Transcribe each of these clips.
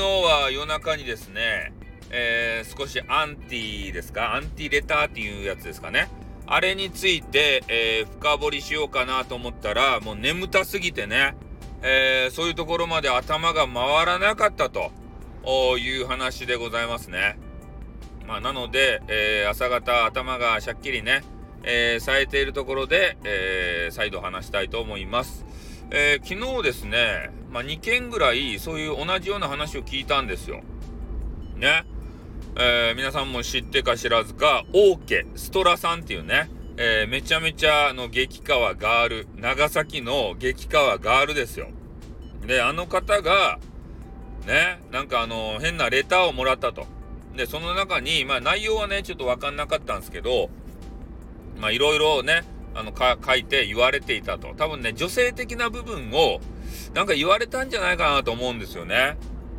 日は夜中にですね、えー、少しアンティですか？アンティレターっていうやつですかね？あれについて、えー、深掘りしようかなと思ったら、もう眠たすぎてね、えー、そういうところまで頭が回らなかったという話でございますね。まあ、なので、えー、朝方頭がしゃっきりね、えー、冴えているところで、え、再度話したいと思います。えー、昨日ですね、まあ、2件ぐらいそういう同じような話を聞いたんですよ。ね。えー、皆さんも知ってか知らずか、オーケストラさんっていうね、えー、めちゃめちゃの激川ガール、長崎の激川ガールですよ。で、あの方が、ね、なんかあの、変なレターをもらったと。で、その中に、まあ内容はね、ちょっとわかんなかったんですけど、まあいろいろね、あの、か、書いて言われていたと。多分ね、女性的な部分を、なんか言われたんじゃないかなと思うんですよね。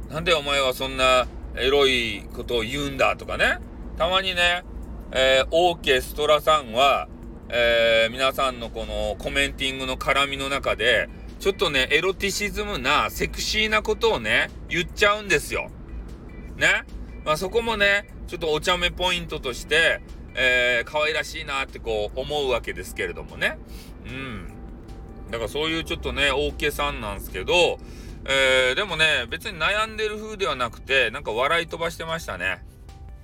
なんでお前はそんなエロいことを言うんだとかね。たまにね、えー、オーケストラさんは、えー、皆さんのこのコメンティングの絡みの中で、ちょっとね、エロティシズムな、セクシーなことをね、言っちゃうんですよ。ね。まあそこもね、ちょっとお茶目ポイントとして、えー、可愛らしいなってこう思うわけですけれどもね。うん。だからそういうちょっとね、大家さんなんですけど、えー、でもね、別に悩んでる風ではなくて、なんか笑い飛ばしてましたね。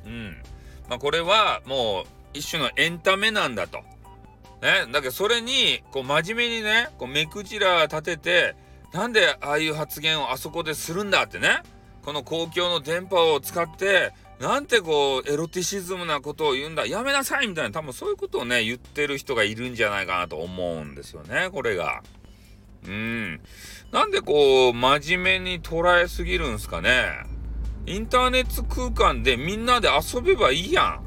うん。まあこれはもう一種のエンタメなんだと。ね。だけどそれに、こう真面目にね、こう目くじら立てて、なんでああいう発言をあそこでするんだってね。この公共の電波を使って、なんてこう、エロティシズムなことを言うんだ、やめなさいみたいな、多分そういうことをね、言ってる人がいるんじゃないかなと思うんですよね、これが。うん。なんでこう、真面目に捉えすぎるんすかね。インターネット空間でみんなで遊べばいいやん。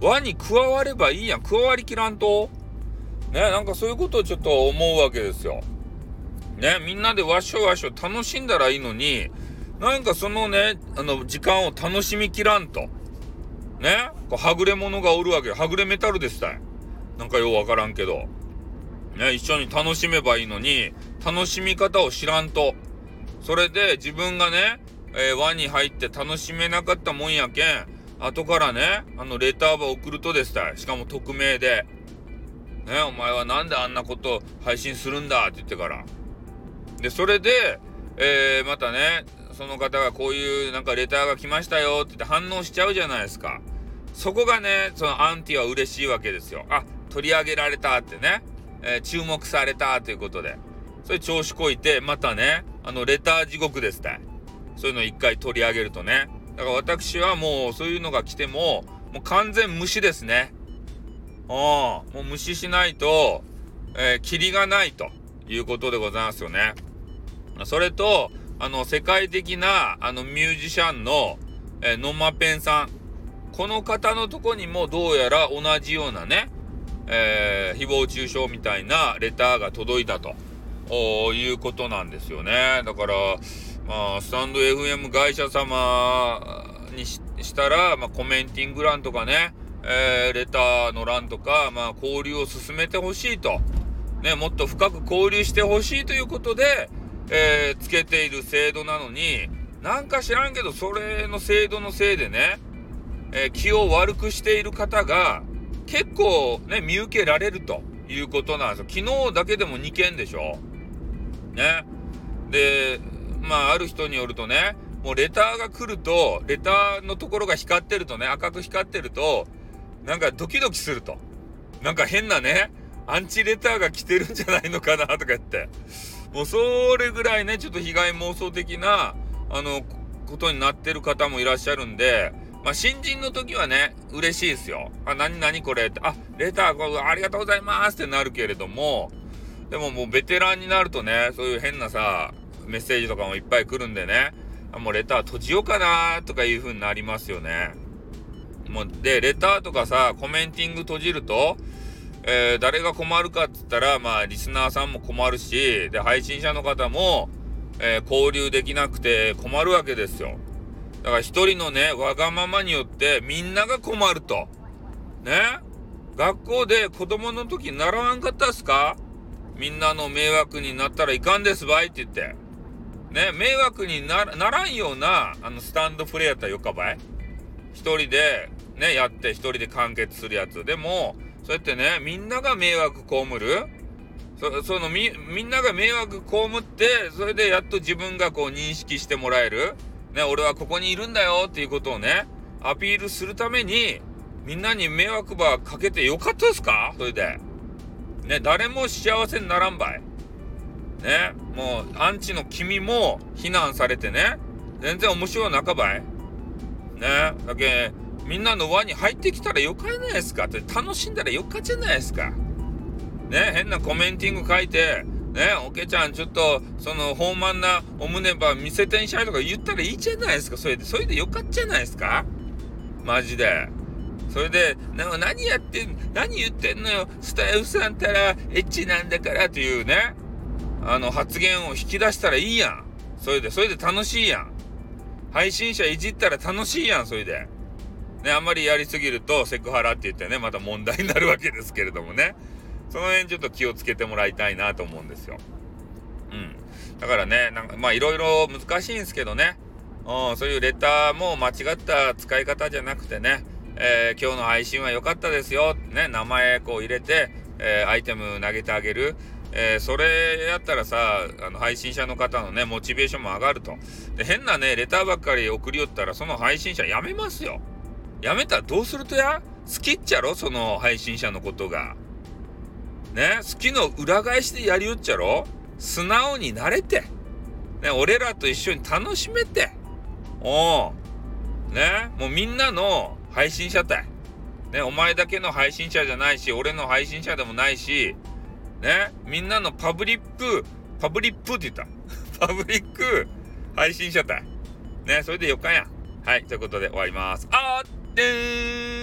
輪に加わればいいやん。加わりきらんと。ね、なんかそういうことをちょっと思うわけですよ。ね、みんなでわしょわしょ楽しんだらいいのに、なんかそのね、あの、時間を楽しみきらんと。ね？こうはぐれ者がおるわけよ。はぐれメタルでしたい。なんかようわからんけど。ね、一緒に楽しめばいいのに、楽しみ方を知らんと。それで自分がね、えー、輪に入って楽しめなかったもんやけん、後からね、あの、レターば送るとですたい。しかも匿名で。ね、お前はなんであんなこと配信するんだって言ってから。で、それで、えー、またね、その方がこういうなんかレターが来ましたよって言って反応しちゃうじゃないですか。そこがね、そのアンティは嬉しいわけですよ。あ、取り上げられたってね、えー、注目されたということで。それ調子こいて、またね、あの、レター地獄ですって。そういうの一回取り上げるとね。だから私はもうそういうのが来ても、もう完全無視ですね。うん。もう無視しないと、えー、キリがないということでございますよね。それと、あの、世界的な、あの、ミュージシャンの、えー、ノマペンさん。この方のとこにもどうやら同じようなね、えー、誹謗中傷みたいなレターが届いたということなんですよね。だから、まあ、スタンド FM 会社様にしたら、まあ、コメンティング欄とかね、えー、レターの欄とか、まあ、交流を進めてほしいと。ね、もっと深く交流してほしいということで、えー、つけている制度なのに、なんか知らんけど、それの制度のせいでね、えー、気を悪くしている方が、結構ね、見受けられるということなんですよ。昨日だけでも2件でしょね。で、まあ、ある人によるとね、もうレターが来ると、レターのところが光ってるとね、赤く光ってると、なんかドキドキすると。なんか変なね、アンチレターが来てるんじゃないのかなとか言って。もうそれぐらいね、ちょっと被害妄想的な、あの、ことになってる方もいらっしゃるんで、まあ、新人の時はね、嬉しいですよ。あ、何何これって、あ、レターこありがとうございますってなるけれども、でももうベテランになるとね、そういう変なさ、メッセージとかもいっぱい来るんでね、もうレター閉じようかなとかいう風になりますよね。もう、で、レターとかさ、コメンティング閉じると、えー、誰が困るかっつったら、まあ、リスナーさんも困るし、で、配信者の方も、えー、交流できなくて困るわけですよ。だから一人のね、わがままによってみんなが困ると。ね？学校で子供の時習わんかったっすか？みんなの迷惑になったらいかんですばいって言って。ね、迷惑にならんような、あの、スタンドプレーやったらよかばい？一人で、ね、やって一人で完結するやつ。でも、そうやってね、みんなが迷惑被る？そそのみ、みんなが迷惑被って、それでやっと自分がこう認識してもらえる？ね、俺はここにいるんだよっていうことをね、アピールするために、みんなに迷惑ばかけてよかったですか？それで。ね、誰も幸せにならんばい。ね、もう、アンチの君も非難されてね、全然面白い仲ばい。ね、だけ、みんなの輪に入ってきたらよかじゃないですかって、楽しんだらよかじゃないですか。ね、変なコメンティング書いて、ね、おけちゃん、ちょっと、その、豊満なお胸ば見せてんしゃいとか言ったらいいじゃないですか。それで、それでよかっちゃないですかマジで。それで、何やってん、何言ってんのよ。スタイフさんったらエッチなんだからというね、あの、発言を引き出したらいいやん。それで、それで楽しいやん。配信者いじったら楽しいやん、それで。ね、あんまりやりすぎるとセクハラって言ってね、また問題になるわけですけれどもね。その辺ちょっと気をつけてもらいたいなと思うんですよ。うん。だからね、なんかまあいろいろ難しいんですけどね。うん、そういうレターも間違った使い方じゃなくてね、えー、今日の配信は良かったですよ。ね、名前こう入れて、えー、アイテム投げてあげる。えー、それやったらさ、あの、配信者の方のね、モチベーションも上がると。で、変なね、レターばっかり送りよったら、その配信者やめますよ。やめたらどうするとや？好きっちゃろ？その配信者のことが。ね、好きの裏返しでやりよっちゃろ？素直になれて。ね、俺らと一緒に楽しめて。おう。ね、もうみんなの配信者たい。ね、お前だけの配信者じゃないし、俺の配信者でもないし、ね、みんなのパブリック、パブリップって言った。パブリック配信者たい。ね、それでよかや。はい、ということで終わります。あーってー